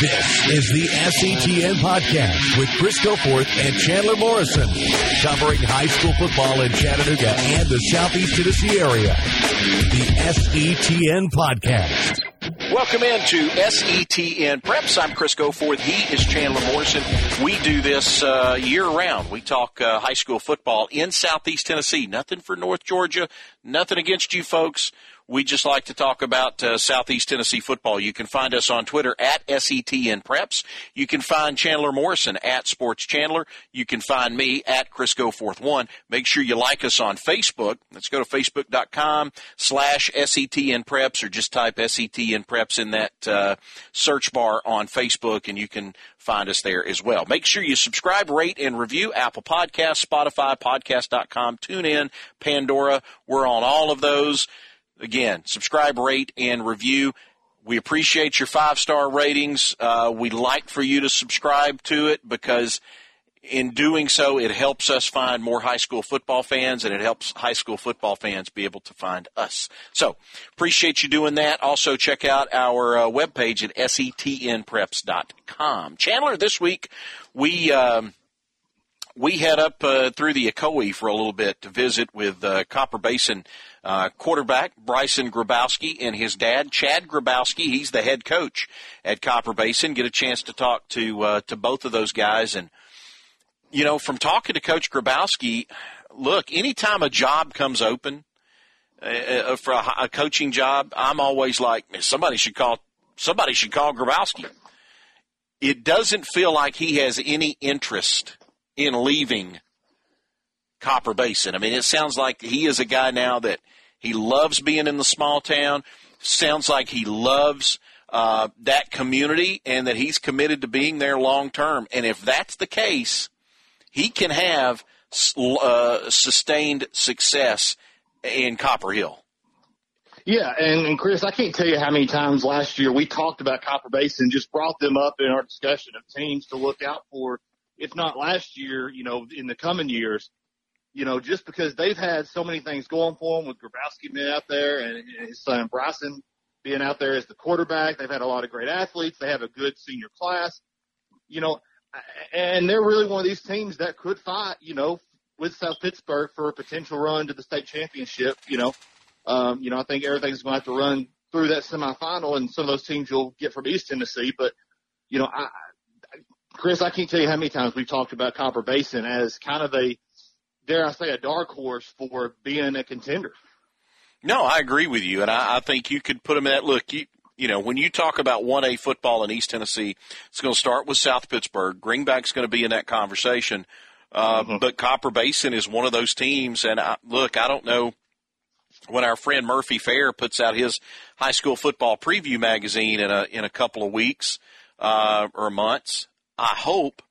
This is the SETN Podcast with Chris Goforth and Chandler Morrison, covering high school football in Chattanooga and the Southeast Tennessee area. The SETN Podcast. Welcome into SETN Preps. I'm Chris Goforth. He is Chandler Morrison. We do this uh, year round. We talk uh, high school football in Southeast Tennessee. Nothing for North Georgia. Nothing against you folks. We just like to talk about uh, Southeast Tennessee football. You can find us on Twitter at SETN Preps. You can find Chandler Morrison at Sports Chandler. You can find me at Chris Goforth One. Make sure you like us on Facebook. Let's go to facebook.com slash SETN Preps or just type SETN Preps in that uh, search bar on Facebook and you can find us there as well. Make sure you subscribe, rate, and review Apple Podcasts, Spotify, podcast.com, TuneIn, Pandora. We're on all of those. Again, subscribe, rate, and review. We appreciate your five star ratings. Uh, we'd like for you to subscribe to it because in doing so, it helps us find more high school football fans and it helps high school football fans be able to find us. So, appreciate you doing that. Also, check out our uh, webpage at setnpreps.com. Chandler, this week, we, um, we head up uh, through the Ocoee for a little bit to visit with uh, Copper Basin uh, quarterback Bryson Grabowski and his dad Chad Grabowski. He's the head coach at Copper Basin. Get a chance to talk to uh, to both of those guys, and you know, from talking to Coach Grabowski, look, anytime a job comes open uh, uh for a, a coaching job, I'm always like somebody should call somebody should call Grabowski. It doesn't feel like he has any interest in leaving Copper Basin. I mean, it sounds like he is a guy now that he loves being in the small town. Sounds like he loves uh, that community and that he's committed to being there long term. And if that's the case, he can have uh, sustained success in Copper Hill. Yeah, and, and Chris, I can't tell you how many times last year we talked about Copper Basin, just brought them up in our discussion of teams to look out for. If not last year, you know, in the coming years you know, just because they've had so many things going for them with Grabowski being out there and his son Bryson being out there as the quarterback. They've had a lot of great athletes. They have a good senior class, you know, and they're really one of these teams that could fight, you know, with South Pittsburg for a potential run to the state championship. You know, um, you know, I think everything's going to have to run through that semifinal, and some of those teams you'll get from East Tennessee. But you know, I, Chris, I can't tell you how many times we've talked about Copper Basin as kind of a dare I say, a dark horse for being a contender. No, I agree with you, and I, I think you could put them in that look. You, you know, when you talk about 1A football in East Tennessee, it's going to start with South Pittsburg. Greenback's going to be in that conversation. Uh, mm-hmm. But Copper Basin is one of those teams. And I, look, I don't know when our friend Murphy Fair puts out his high school football preview magazine in a, in a couple of weeks, uh, or months. I hope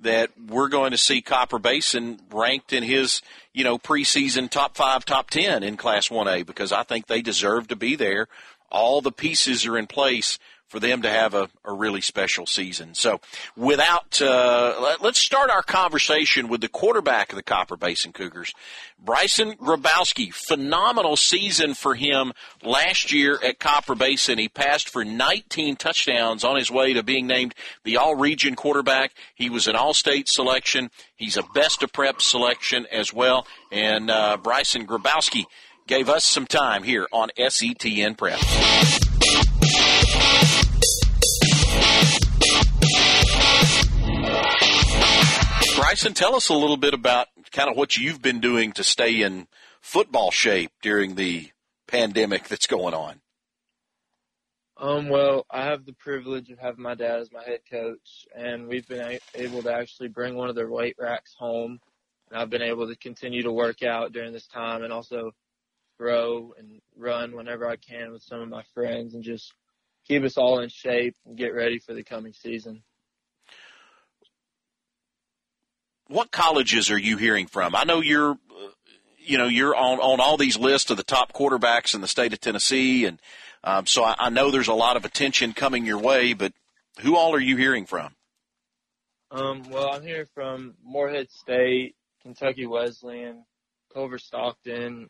that we're going to see Copper Basin ranked in his, you know, preseason top five, top 10 in Class 1A because I think they deserve to be there. All the pieces are in place for them to have a, a really special season. So, without, uh, let's start our conversation with the quarterback of the Copper Basin Cougars, Bryson Grabowski. Phenomenal season for him last year at Copper Basin. He passed for 19 touchdowns on his way to being named the All Region quarterback. He was an All State selection. He's a Best of Prep selection as well. And uh, Bryson Grabowski gave us some time here on SETN Prep. Bryson, tell us a little bit about kind of what you've been doing to stay in football shape during the pandemic that's going on. Um, well, I have the privilege of having my dad as my head coach, and we've been able to actually bring one of their weight racks home. And I've been able to continue to work out during this time and also grow and run whenever I can with some of my friends and just keep us all in shape and get ready for the coming season. What colleges are you hearing from? I know you're, uh, you know, you're on on all these lists of the top quarterbacks in the state of Tennessee, and um, so I, I know there's a lot of attention coming your way. But who all are you hearing from? Um, well, I'm hearing from Morehead State, Kentucky Wesleyan, Culver Stockton,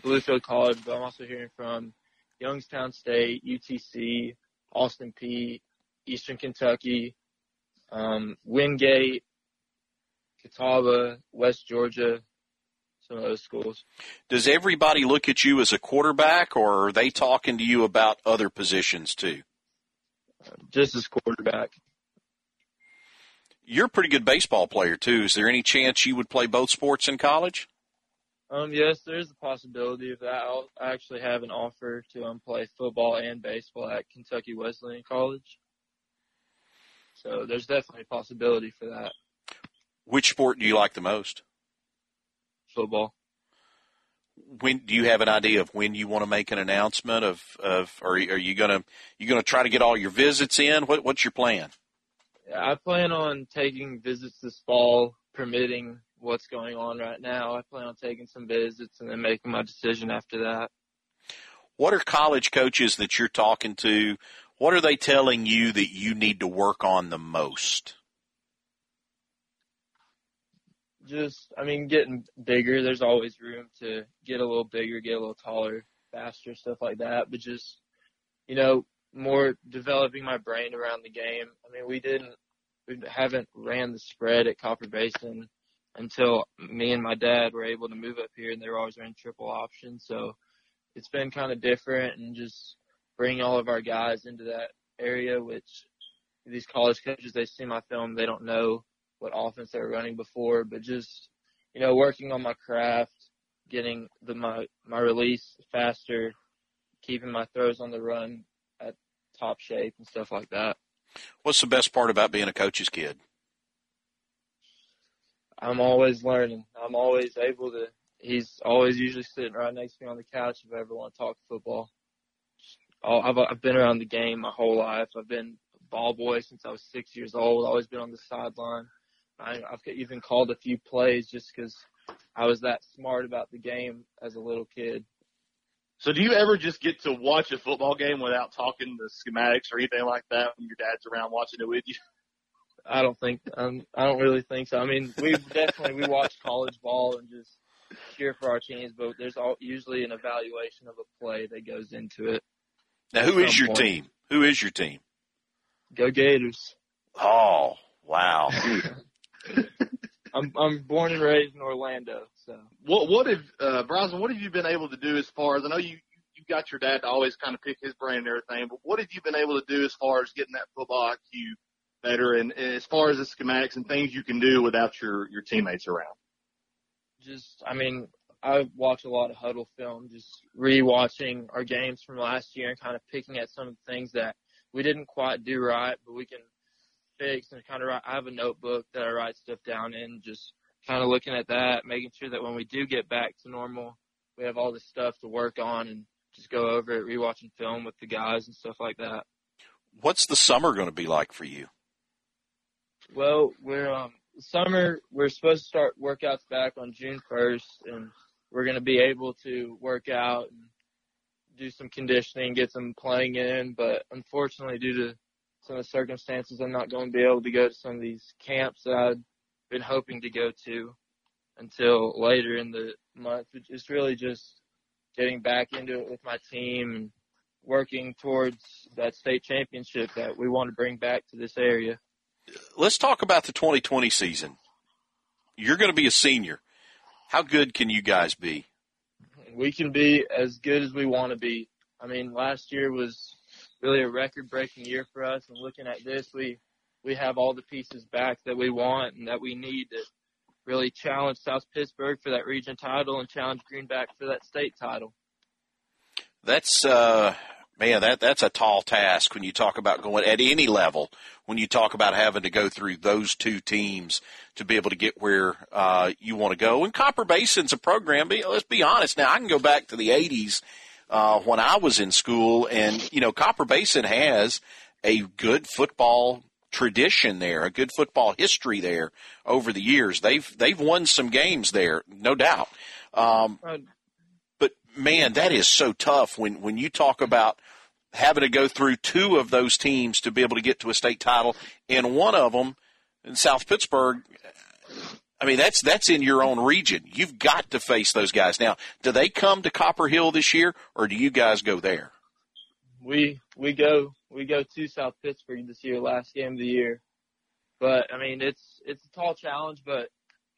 Bluefield College, but I'm also hearing from Youngstown State, UTC, Austin Peay, Eastern Kentucky, um, Wingate, Catawba, West Georgia, some of those schools. Does everybody look at you as a quarterback, or are they talking to you about other positions too? Just as quarterback. You're a pretty good baseball player too. Is there any chance you would play both sports in college? Um, yes, there's a possibility of that. I'll actually have an offer to um, play football and baseball at Kentucky Wesleyan College. So there's definitely a possibility for that. Which sport do you like the most? Football. When do you have an idea of when you want to make an announcement of of or are you gonna you gonna try to get all your visits in? What what's your plan? I plan on taking visits this fall, permitting what's going on right now. I plan on taking some visits and then making my decision after that. What are college coaches that you're talking to? What are they telling you that you need to work on the most? Just, I mean, getting bigger. There's always room to get a little bigger, get a little taller, faster, stuff like that. But just, you know, more developing my brain around the game. I mean, we didn't, we haven't ran the spread at Copper Basin until me and my dad were able to move up here and they were always running triple option. So it's been kind of different and just bringing all of our guys into that area, which these college coaches, they see my film, they don't know what offense they were running before, but just, you know, working on my craft, getting the, my, my release faster, keeping my throws on the run at top shape and stuff like that. What's the best part about being a coach's kid? I'm always learning. I'm always able to. He's always usually sitting right next to me on the couch if I ever want to talk football. I've I've been around the game my whole life. I've been a ball boy since I was six years old. Always been on the sideline. I, I've even called a few plays just because I was that smart about the game as a little kid. So do you ever just get to watch a football game without talking the schematics or anything like that when your dad's around watching it with you? I don't think um, I don't really think so. I mean, we definitely we watch college ball and just cheer for our teams, but there's all, usually an evaluation of a play that goes into it. Now, who is your point. team? Who is your team? Go Gators. Oh, wow. I'm I'm born and raised in Orlando, so. What what have uh Bryson, what have you been able to do as far as I know you you got your dad to always kind of pick his brain and everything, but what have you been able to do as far as getting that football IQ better and, and as far as the schematics and things you can do without your your teammates around? Just I mean, I watch a lot of Hudl film, just rewatching our games from last year and kind of picking at some of the things that we didn't quite do right, but we can fix and kind of write. I have a notebook that I write stuff down in, just kind of looking at that, making sure that when we do get back to normal, we have all this stuff to work on and just go over it, rewatching film with the guys and stuff like that. What's the summer going to be like for you? Well, we're um summer. We're supposed to start workouts back on June first, and we're going to be able to work out and do some conditioning, get some playing in. But unfortunately, due to some of the circumstances, I'm not going to be able to go to some of these camps that I'd been hoping to go to until later in the month. It's really just getting back into it with my team and working towards that state championship that we want to bring back to this area let's talk about the 2020 season. You're going to be a senior. How good can you guys be? We can be as good as we want to be. I mean, last year was really a record-breaking year for us, and looking at this, we we have all the pieces back that we want and that we need to really challenge South Pittsburg for that region title and challenge Greenback for that state title. That's uh, man, that that's a tall task when you talk about going at any level. When you talk about having to go through those two teams to be able to get where uh, you want to go, and Copper Basin's a program. Let's be honest. Now I can go back to the '80s uh, when I was in school, and you know Copper Basin has a good football tradition there, a good football history there over the years. They've they've won some games there, no doubt. Um, but man, that is so tough when when you talk about having to go through two of those teams to be able to get to a state title, and one of them in South Pittsburg. I mean, that's that's in your own region. You've got to face those guys. Now, do they come to Copper Hill this year, or do you guys go there? We we go we go to South Pittsburg this year, last game of the year. But I mean, it's it's a tall challenge, but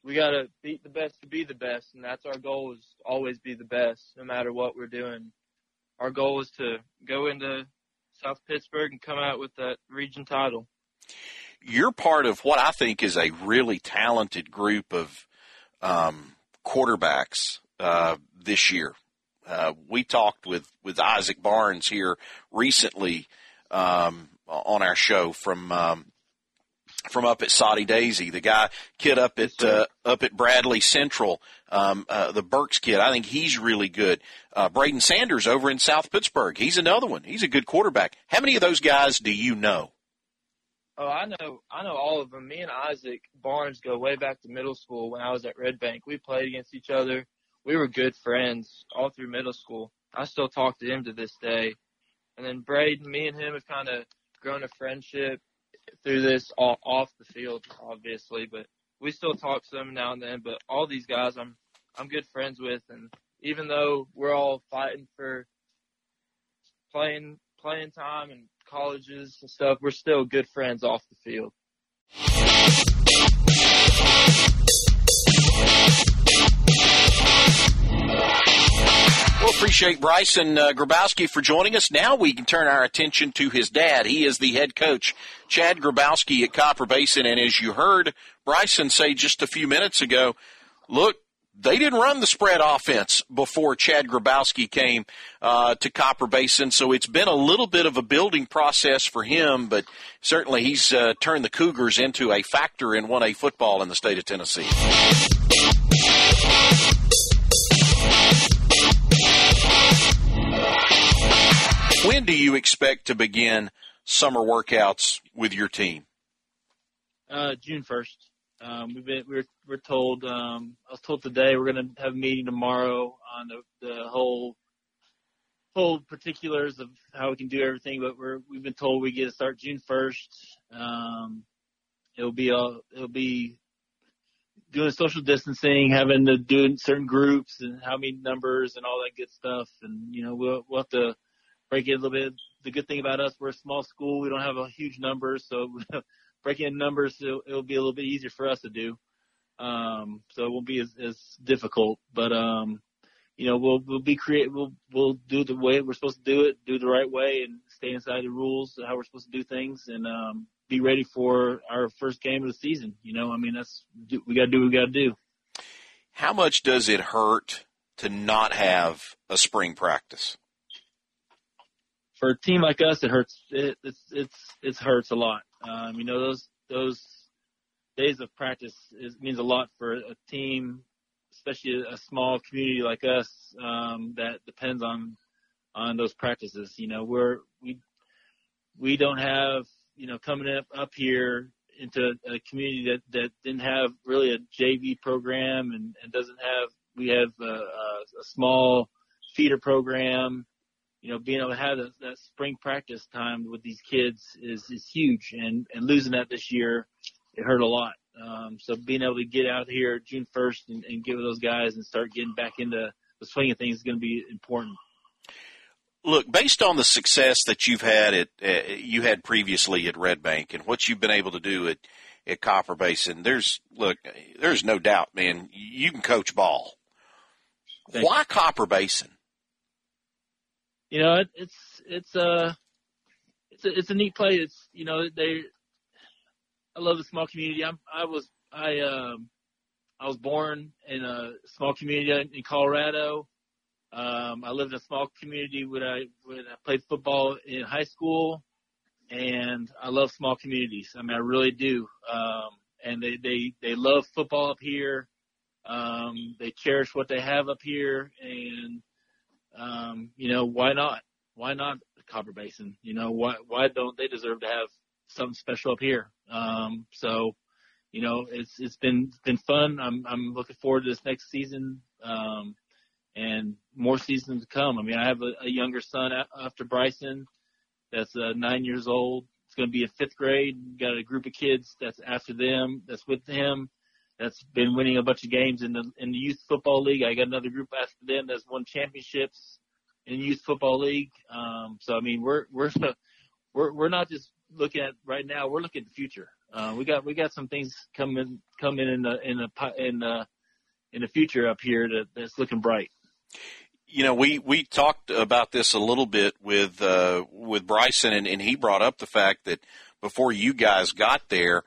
we got to beat the best to be the best, and that's our goal is always be the best, no matter what we're doing. Our goal is to go into South Pittsburg and come out with that region title. You're part of what I think is a really talented group of um, quarterbacks uh, this year. Uh, we talked with, with Isaac Barnes here recently um, on our show from um, from up at Soddy Daisy, the guy kid up at uh, up at Bradley Central, um, uh, the Burks kid. I think he's really good. Uh, Braden Sanders over in South Pittsburg, he's another one. He's a good quarterback. How many of those guys do you know? Oh, I know, I know all of them. Me and Isaac Barnes go way back to middle school when I was at Red Bank. We played against each other. We were good friends all through middle school. I still talk to him to this day. And then Braden, me and him have kind of grown a friendship through this all, off the field, obviously, but we still talk some now and then. But all these guys, I'm I'm good friends with, and even though we're all fighting for playing playing time and colleges and stuff, we're still good friends off the field. Well, appreciate Bryson uh, Grabowski for joining us. Now we can turn our attention to his dad. He is the head coach, Chad Grabowski at Copper Basin. And as you heard Bryson say just a few minutes ago, look, they didn't run the spread offense before Chad Grabowski came uh, to Copper Basin, so it's been a little bit of a building process for him. But certainly, he's uh, turned the Cougars into a factor in 1A football in the state of Tennessee. When do you expect to begin summer workouts with your team? Uh, June first. Um, we've been we're we're told. Um, I was told today we're going to have a meeting tomorrow on the the whole whole particulars of how we can do everything. But we're we've been told we get to start June first. Um, it'll be a it'll be doing social distancing, having to do certain groups and how many numbers and all that good stuff. And you know we'll we'll have to break it a little bit. The good thing about us, we're a small school. We don't have a huge number, so breaking in numbers, it'll, it'll, be a little bit easier for us to do. Um, so it won't be as, as difficult, but, um, you know, we'll, we'll be creative. We'll, we'll do the way we're supposed to do it, do the right way and stay inside the rules, how we're supposed to do things and, um, be ready for our first game of the season. You know, I mean, that's, we got to do what we got to do. How much does it hurt to not have a spring practice? for a team like us, it hurts. It, it's it's it hurts a lot. Um, you know those those days of practice is, means a lot for a team, especially a small community like us um, that depends on on those practices. You know we're we we don't have you know coming up up here into a community that that didn't have really a JV program and, and doesn't have we have a, a, a small feeder program you know, being able to have that, that spring practice time with these kids is, is huge and, and losing that this year, it hurt a lot. Um, so being able to get out here June 1st and, and give those guys and start getting back into the swing of things is going to be important. Look, based on the success that you've had at uh, you had previously at Red Bank and what you've been able to do at at Copper Basin, there's look, there's no doubt, man, you can coach ball. Thank Why you. Copper Basin? You know, it, it's it's a uh, it's a it's a neat play. It's you know they. I love the small community. I'm I was I um I was born in a small community in Colorado. Um, I lived in a small community when I when I played football in high school, and I love small communities. I mean, I really do. Um, and they they they love football up here. Um, they cherish what they have up here, and um, you know, why not? Why not Copper Basin? You know, why why don't they deserve to have something special up here? Um, so, you know, it's it's been it's been fun. I'm I'm looking forward to this next season. Um, and more seasons to come. I mean, I have a, a younger son after Bryson that's uh, nine years old. It's going to be in fifth grade. Got a group of kids that's after them, that's with him, that's been winning a bunch of games in the in the youth football league. I got another group after them that's won championships in youth football league. Um, so I mean, we're we're we're we're not just looking at right now. We're looking at the future. Uh, we got we got some things coming coming in the in the in the in the future up here that, that's looking bright. You know, we we talked about this a little bit with uh, with Bryson, and, and he brought up the fact that before you guys got there,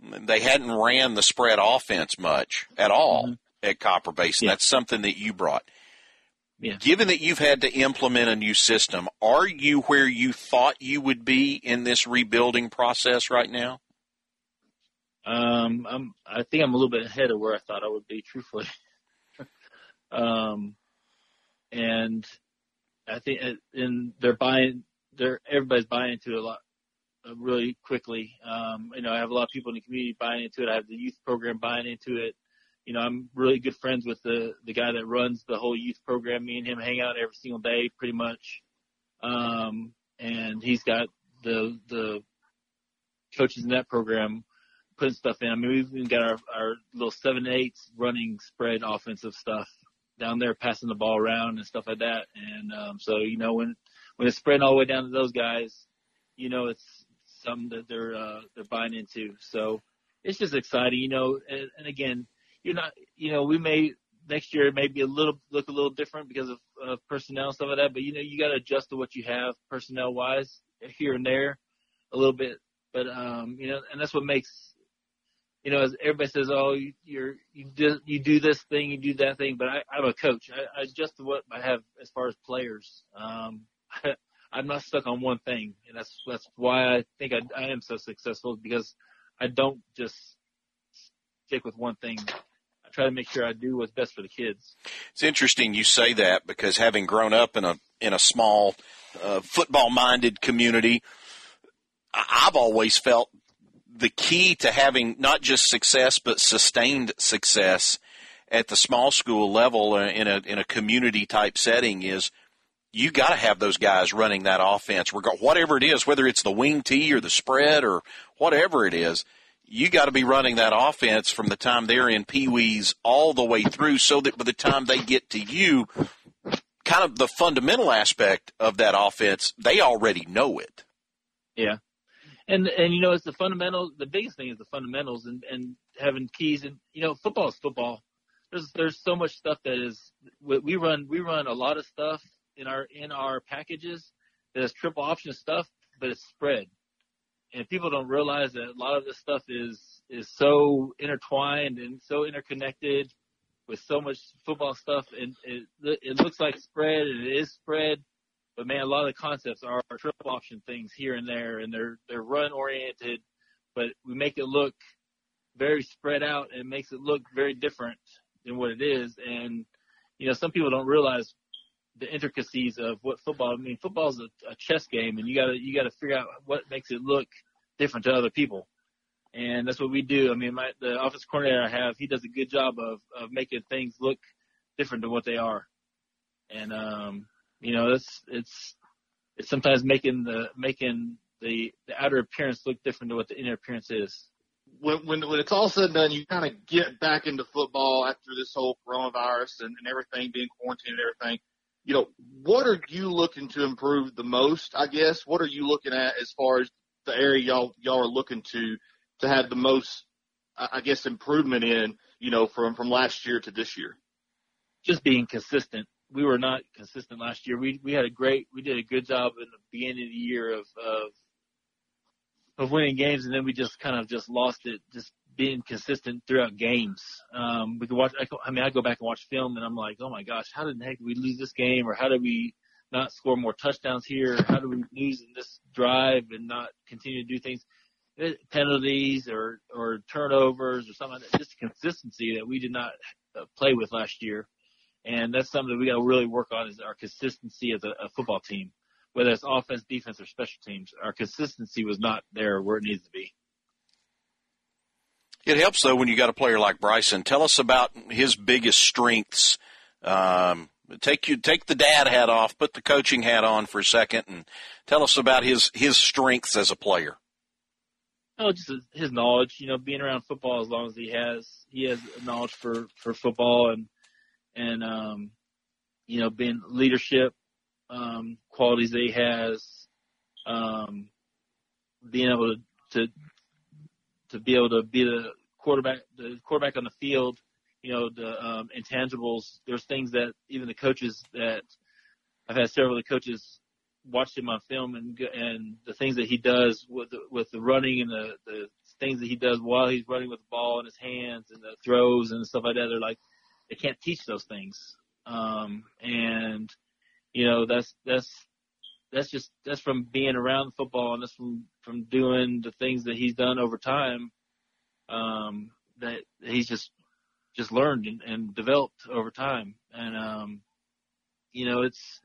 they hadn't ran the spread offense much at all mm-hmm. at Copper Basin. Yeah. That's something that you brought. Yeah. Given that you've had to implement a new system, are you where you thought you would be in this rebuilding process right now? Um, I'm, I think I'm a little bit ahead of where I thought I would be, truthfully. um, and I think, and they're buying, they're, everybody's buying into it a lot, really quickly. Um, you know, I have a lot of people in the community buying into it. I have the youth program buying into it you know, I'm really good friends with the the guy that runs the whole youth program. Me and him hang out every single day, pretty much. Um, and he's got the the coaches in that program putting stuff in. I mean, we've even got our our little seven eights running spread offensive stuff down there, passing the ball around and stuff like that. And um, so, you know, when when it's spreading all the way down to those guys, you know, it's something that they're uh, they're buying into. So it's just exciting, you know. And, and again you're not, you know, we may next year it may be a little look a little different because of uh, personnel and stuff like that. But you know, you got to adjust to what you have personnel wise here and there a little bit. But um, you know, and that's what makes you know, as everybody says, oh, you're you do you do this thing, you do that thing. But I, I'm a coach. I, I adjust to what I have as far as players. Um, I'm not stuck on one thing, and that's that's why I think I, I am so successful because I don't just stick with one thing I try to make sure I do what's best for the kids. It's interesting you say that because having grown up in a in a small uh, football minded community, I've always felt the key to having not just success but sustained success at the small school level uh, in a in a community type setting is you got to have those guys running that offense, whatever it is, whether it's the wing tee or the spread or whatever it is you got to be running that offense from the time they're in Pee Wees all the way through so that by the time they get to you, kind of the fundamental aspect of that offense, they already know it. Yeah. And, and, you know, it's the fundamental, the biggest thing is the fundamentals and, and having keys and, you know, football is football. There's, there's so much stuff that is, we run, we run a lot of stuff in our, in our packages that is triple option stuff, but it's spread. And people don't realize that a lot of this stuff is is so intertwined and so interconnected with so much football stuff. And it, it looks like spread and it is spread. But man a lot of the concepts are triple option things here and there and they're they're run oriented but we make it look very spread out and makes it look very different than what it is. And you know some people don't realize the intricacies of what football. I mean, football is a, a chess game, and you gotta you gotta figure out what makes it look different to other people, and that's what we do. I mean, my the office coordinator I have, he does a good job of of making things look different than what they are, and um, you know, it's it's it's sometimes making the making the the outer appearance look different to what the inner appearance is. When, when, when it's all said and done, you kind of get back into football after this whole coronavirus and, and everything being quarantined and everything you know, what are you looking to improve the most? I guess what are you looking at as far as the area y'all y'all are looking to to have the most, I guess, improvement in, you know, from from last year to this year? Just being consistent. We were not consistent last year. We we had a great, we did a good job in the beginning of the year of of of winning games, and then we just kind of just lost it, just being consistent throughout games. Um, we could watch. I, I mean, I go back and watch film, and I'm like, oh my gosh, how did the heck did we lose this game, or how did we not score more touchdowns here? How do we lose in this drive and not continue to do things? Eh, penalties or or turnovers or something like that. Just consistency that we did not uh, play with last year, and that's something that we got to really work on is our consistency as a, a football team, whether it's offense, defense, or special teams. Our consistency was not there where it needs to be. It helps though when you got a player like Bryson. Tell us about his biggest strengths. Um, take you take the dad hat off, put the coaching hat on for a second, and tell us about his his strengths as a player. Oh, just his knowledge. You know, being around football as long as he has, he has knowledge for for football and and um, you know, being leadership um, qualities that he has. Um, being able to to to be able to be the quarterback the quarterback on the field, you know, the um, intangibles. There's things that even the coaches that I've had several of the coaches watched him on film and and the things that he does with the, with the running and the the things that he does while he's running with the ball in his hands and the throws and stuff like that. They're like they can't teach those things. Um, and you know that's that's that's just that's from being around football and that's from from doing the things that he's done over time. Um, that he's just just learned and, and developed over time. And um, you know it's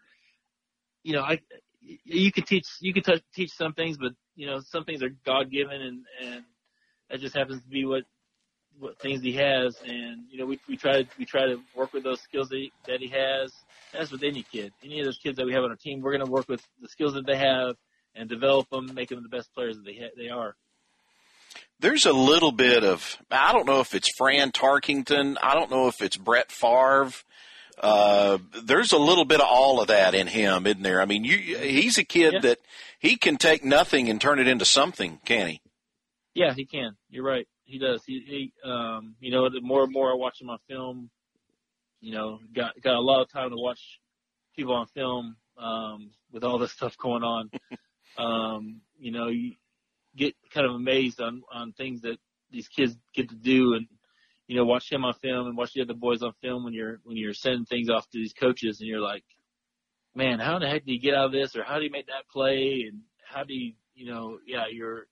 you know I you can teach you can t- teach some things, but you know some things are God given, and and that just happens to be what what things he has. And you know we we try to we try to work with those skills that he, that he has. That's with any kid, any of those kids that we have on our team. We're going to work with the skills that they have and develop them, make them the best players that they ha- they are. There's a little bit of I don't know if it's Fran Tarkenton, I don't know if it's Brett Favre uh, there's a little bit of all of that in him, isn't there? I mean, you, he's a kid yeah. that he can take nothing and turn it into something, can he? Yeah, he can. You're right. He does. He, he um, you know, the more and more I watch him on film, you know, got got a lot of time to watch people on film um, with all this stuff going on. um, you know, you get kind of amazed on on things that these kids get to do and you know, watch him on film and watch the other boys on film when you're when you're sending things off to these coaches and you're like, man, how the heck do you get out of this, or how do you make that play, and how do you, you know, yeah, you're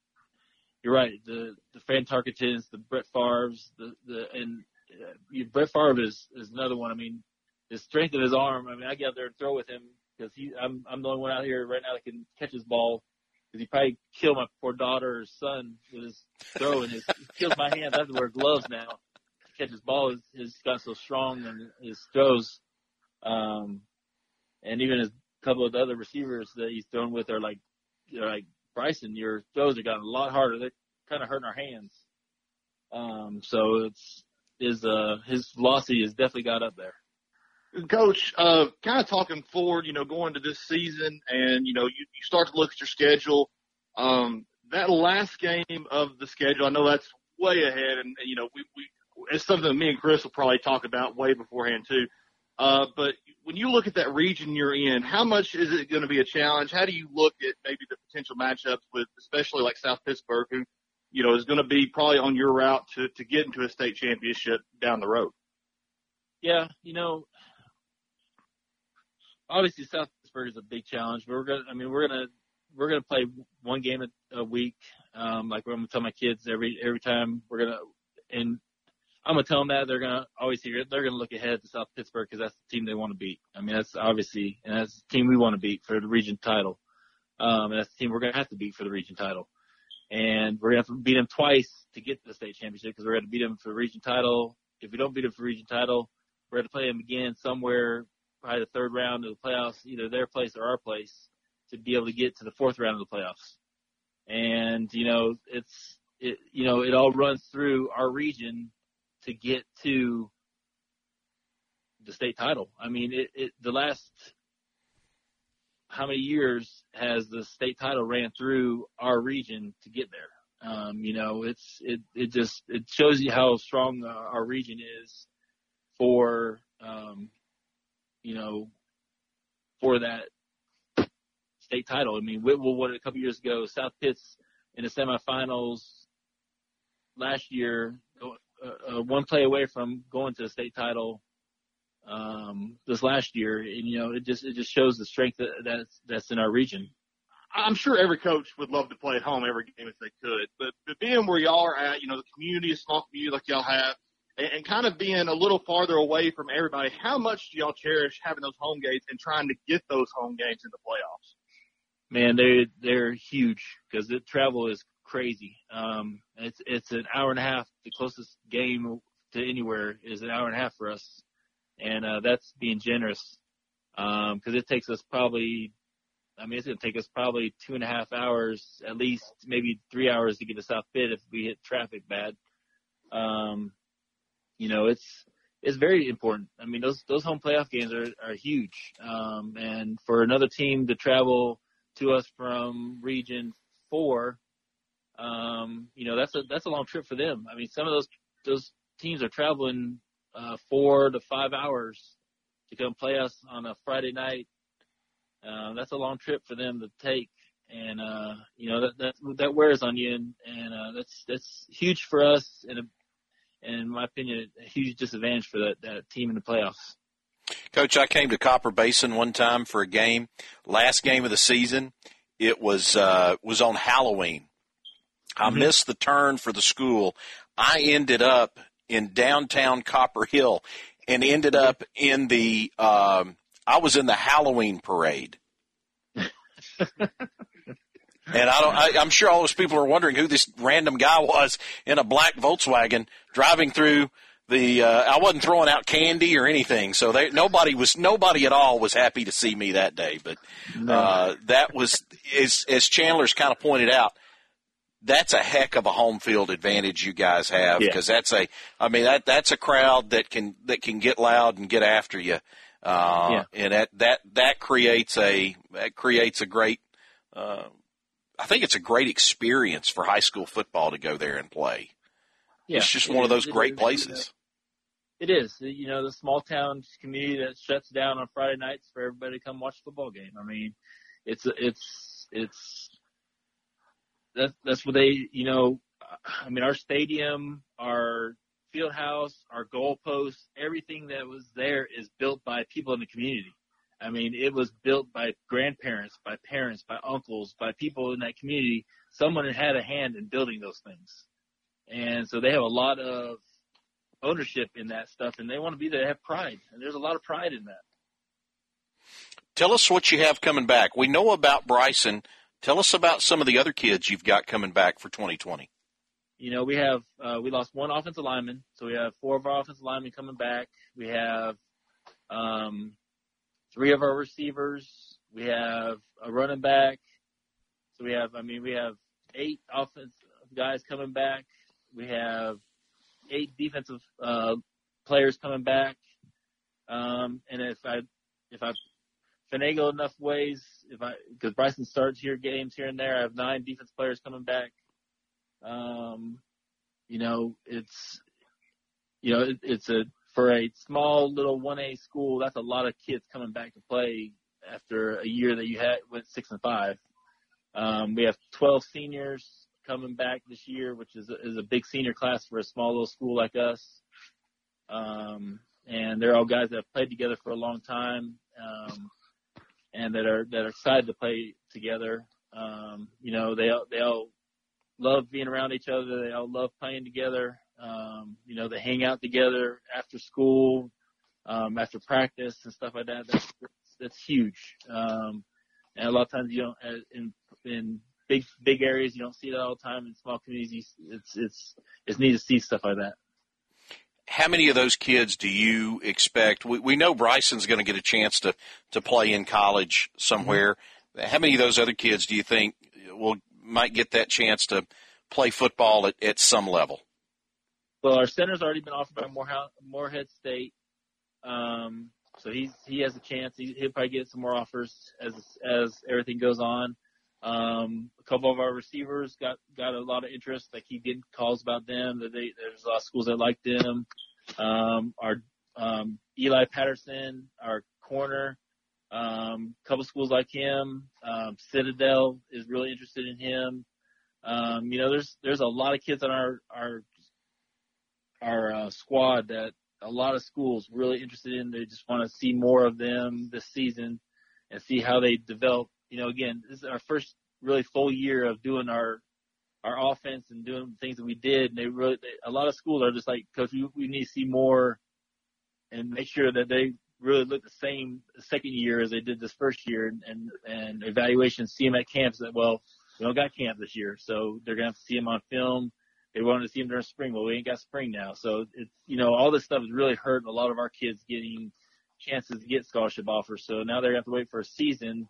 you're right. The the Fran Tarkentons, the Brett Favre's, the the and uh, Brett Favre is is another one. I mean, the strength of his arm. I mean, I get out there and throw with him because he I'm I'm the only one out here right now that can catch his ball. Because he probably killed my poor daughter or son with his throw and his he kills my hands. I have to wear gloves now to catch his ball. His, his got so strong and his throws, um, and even his couple of the other receivers that he's thrown with are like, they're like Bryson. Your throws have gotten a lot harder. They're kind of hurting our hands. Um, so it's his uh his velocity has definitely got up there. Coach, uh, kind of talking forward, you know, going to this season, and you know, you, you start to look at your schedule. Um, that last game of the schedule, I know that's way ahead, and, you know, we, we it's something that me and Chris will probably talk about way beforehand too. Uh, but when you look at that region you're in, how much is it going to be a challenge? How do you look at maybe the potential matchups with, especially like South Pittsburg, who, you know, is going to be probably on your route to, to get into a state championship down the road? Yeah, you know, obviously South Pittsburg is a big challenge, but we're going to, I mean, we're going to, we're going to play one game a, a week. Um, like I'm going to tell my kids every, every time we're going to, and I'm gonna tell them that they're gonna always hear it. they're gonna look ahead to South Pittsburg because that's the team they want to beat. I mean, that's obviously and that's the team we want to beat for the region title. Um, and that's the team we're gonna have to beat for the region title. And we're gonna have to beat them twice to get to the state championship because we're gonna beat them for the region title. If we don't beat them for region title, we're gonna play them again somewhere, probably the third round of the playoffs, either their place or our place, to be able to get to the fourth round of the playoffs. And you know, it's it you know it all runs through our region to get to the state title. I mean, it, it the last how many years has the state title ran through our region to get there? Um, you know, it's it it just it shows you how strong uh, our region is for um, you know for that state title. I mean, Whitwell won a couple years ago. South Pitts in the semifinals last year uh, one play away from going to the state title um, this last year, and you know it just it just shows the strength that, that's that's in our region. I'm sure every coach would love to play at home every game if they could, but, but being where y'all are at, you know, the community, a small community like y'all have, and, and kind of being a little farther away from everybody, how much do y'all cherish having those home games and trying to get those home games in the playoffs? Man, they they're huge because the travel is crazy. Um, it's it's an hour and a half. The closest game to anywhere is an hour and a half for us, and uh, that's being generous because um, it takes us probably. I mean, it's to take us probably two and a half hours, at least maybe three hours to get to South Pitt if we hit traffic bad. Um, you know, it's it's very important. I mean, those those home playoff games are are huge, um, and for another team to travel to us from Region Four um, you know, that's a that's a long trip for them. I mean, some of those those teams are traveling uh, four to five hours to come play us on a Friday night. Uh, that's a long trip for them to take, and uh, you know that that that wears on you, and, and uh, that's that's huge for us, and, a, and in my opinion, a huge disadvantage for that that team in the playoffs. Coach, I came to Copper Basin one time for a game, last game of the season. It was uh, was on Halloween. I mm-hmm. missed the turn for the school. I ended up in downtown Copper Hill and ended up in the um, I was in the Halloween parade. and I don't. I, I'm sure all those people are wondering who this random guy was in a black Volkswagen driving through the. Uh, I wasn't throwing out candy or anything, so they, nobody was nobody at all was happy to see me that day. But uh, that was as as Chandler's kind of pointed out that's a heck of a home field advantage you guys have because yeah. that's a I mean that that's a crowd that can that can get loud and get after you. Uh, yeah. and that that that creates a that creates a great uh, I think it's a great experience for high school football to go there and play. Yeah, it's just it one is, of those great is, places. It is, you know, the small town community that shuts down on Friday nights for everybody to come watch the football game. I mean, it's it's it's that's that's what they you know I mean our stadium, our field house, our goalposts, everything that was there is built by people in the community. I mean, it was built by grandparents, by parents, by uncles, by people in that community. Someone had a hand in building those things. And so they have a lot of ownership in that stuff and they want to be there, they have pride. And there's a lot of pride in that. Tell us what you have coming back. We know about Bryson Tell us about some of the other kids you've got coming back for 2020. You know, we have uh, we lost one offensive lineman, so we have four of our offensive linemen coming back. We have um, three of our receivers. We have a running back. So we have, I mean, we have eight offensive guys coming back. We have eight defensive uh, players coming back. Um, and if I if I finagle enough ways. If I because Bryson starts here games here and there, I have nine defense players coming back. Um, you know, it's you know it, it's a for a small little one A school. That's a lot of kids coming back to play after a year that you had went six and five. Um, we have 12 seniors coming back this year, which is a, is a big senior class for a small little school like us. Um, and they're all guys that have played together for a long time. Um, and that are that are excited to play together. Um, you know, they all, they all love being around each other. They all love playing together. Um, you know, they hang out together after school, um, after practice and stuff like that. That's that's, huge. Um, and a lot of times you don't uh, in in big big areas you don't see that all the time. In small communities, it's it's it's neat to see stuff like that how many of those kids do you expect? We, we know Bryson's going to get a chance to, to play in college somewhere. Mm-hmm. How many of those other kids do you think will might get that chance to play football at, at some level? Well, our center's already been offered by Morehead, Morehead State, um, so he's he has a chance. He, will probably get some more offers as as everything goes on. Um, a couple of our receivers got got a lot of interest. Like he getting calls about them. That they there's a lot of schools that like them. Um, our um, Eli Patterson, our corner, um, couple schools like him. Um, Citadel is really interested in him. Um, you know, there's there's a lot of kids on our our our uh, squad that a lot of schools really interested in. They just want to see more of them this season and see how they develop you know, again, this is our first really full year of doing our our offense and doing the things that we did. And they really, they, a lot of schools are just like, coach, we, we need to see more and make sure that they really look the same second year as they did this first year and, and, and evaluation, see them at camps that, well, we don't got camp this year. So they're to have to see them on film. They wanted to see them during spring. Well, we ain't got spring now. So it's, you know, all this stuff is really hurting a lot of our kids getting chances to get scholarship offers. So now they're to have to wait for a season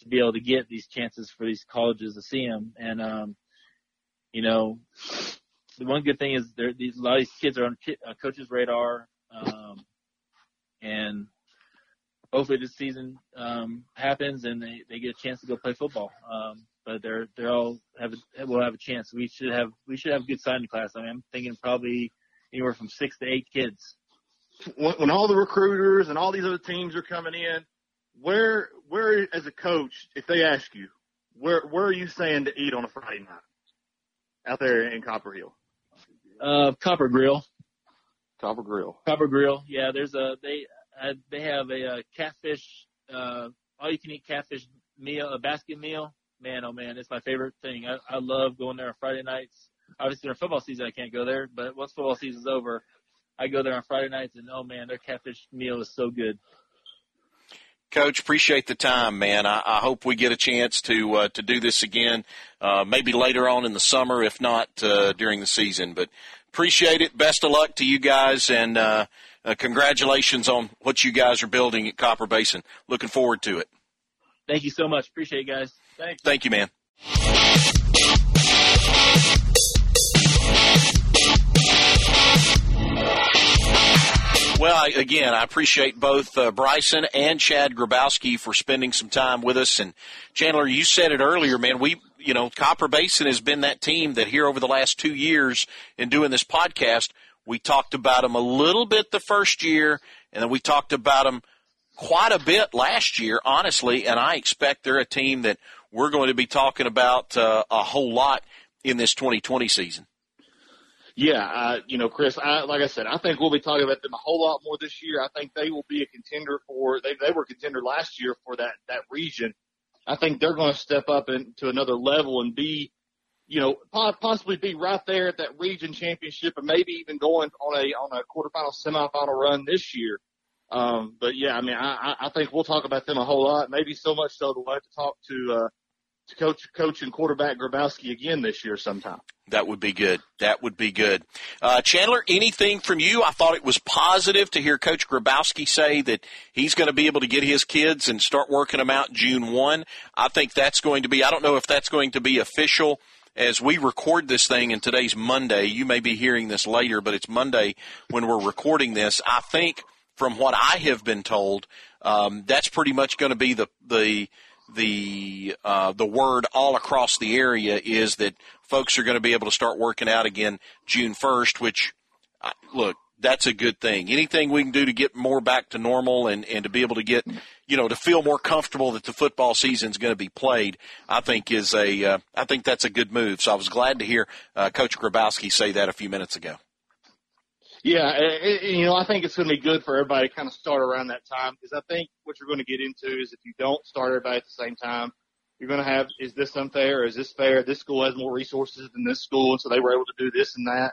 to be able to get these chances for these colleges to see them. And, um, you know, the one good thing is there, these, a lot of these kids are on uh, coach's radar. Um, and hopefully this season, um, happens and they, they get a chance to go play football. Um, but they're they're all have a, will have a chance. We should have we should have a good signing class. I mean, I'm thinking probably anywhere from six to eight kids. When all the recruiters and all these other teams are coming in, where where as a coach, if they ask you, where where are you saying to eat on a Friday night out there in Copper Hill? Uh, Copper Grill. Copper Grill. Copper Grill. Yeah, there's a they uh, they have a, uh catfish uh all you can eat catfish meal, a basket meal. Man, oh man, it's my favorite thing. I, I love going there on Friday nights. Obviously, during football season, I can't go there, but once football season's over, I go there on Friday nights, and oh man, their catfish meal is so good. Coach, appreciate the time, man. I, I hope we get a chance to uh, to do this again, uh, maybe later on in the summer, if not uh, during the season. But appreciate it. Best of luck to you guys, and uh, uh, congratulations on what you guys are building at Copper Basin. Looking forward to it. Thank you so much. Appreciate it, guys. Thanks. Thank you, man. Well, I, again, I appreciate both uh, Bryson and Chad Grabowski for spending some time with us. And Chandler, you said it earlier, man. We, you know, Copper Basin has been that team that here over the last two years in doing this podcast, we talked about them a little bit the first year, and then we talked about them quite a bit last year, honestly. And I expect they're a team that we're going to be talking about uh, a whole lot in this 2020 season. Yeah, uh, you know, Chris, I, like I said, I think we'll be talking about them a whole lot more this year. I think they will be a contender for, they, they were a contender last year for that, that region. I think they're going to step up into another level and be, you know, possibly be right there at that region championship and maybe even going on a, on a quarterfinal semifinal run this year. Um, but yeah, I mean, I, I think we'll talk about them a whole lot, maybe so much so that we'll have to talk to, uh, to coach, coach and quarterback Grabowski again this year sometime. That would be good. That would be good. Uh, Chandler, anything from you? I thought it was positive to hear Coach Grabowski say that he's going to be able to get his kids and start working them out June 1. I think that's going to be, I don't know if that's going to be official as we record this thing and today's Monday. You may be hearing this later, but it's Monday when we're recording this. I think from what I have been told, um, that's pretty much going to be the, the, the uh, the word all across the area is that folks are going to be able to start working out again June 1st, which look, that's a good thing. Anything we can do to get more back to normal and, and to be able to get, you know, to feel more comfortable that the football season is going to be played, I think is a, uh, I think that's a good move. So I was glad to hear uh, Coach Grabowski say that a few minutes ago. Yeah, it, you know, I think it's going to be good for everybody to kind of start around that time because I think what you're going to get into is if you don't start everybody at the same time, you're going to have, is this unfair? Is this fair? This school has more resources than this school, and so they were able to do this and that.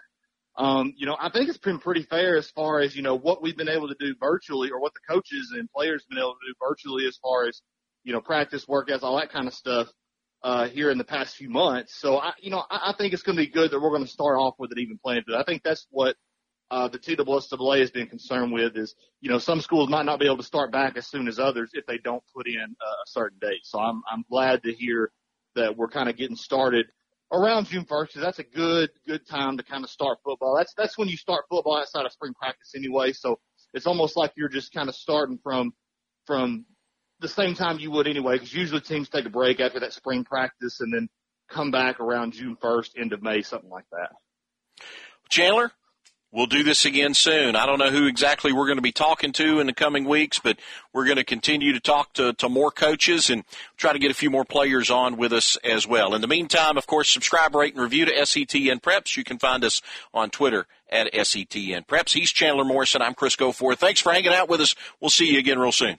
Um, you know, I think it's been pretty fair as far as, you know, what we've been able to do virtually or what the coaches and players have been able to do virtually as far as, you know, practice, workouts, all that kind of stuff, uh, here in the past few months. So I, you know, I, I think it's going to be good that we're going to start off with it even playing. But I think that's what uh, the TSSAA has been concerned with is, you know, some schools might not be able to start back as soon as others if they don't put in a certain date. So I'm, I'm glad to hear that we're kind of getting started around June 1st because that's a good, good time to kind of start football. That's, that's when you start football outside of spring practice anyway. So it's almost like you're just kind of starting from, from the same time you would anyway, because usually teams take a break after that spring practice and then come back around June 1st, end of May, something like that. Chandler, We'll do this again soon. I don't know who exactly we're going to be talking to in the coming weeks, but we're going to continue to talk to, to more coaches and try to get a few more players on with us as well. In the meantime, of course, subscribe, rate, and review to SETN Preps. You can find us on Twitter at SETN Preps. He's Chandler Morrison. I'm Chris Goforth. Thanks for hanging out with us. We'll see you again real soon.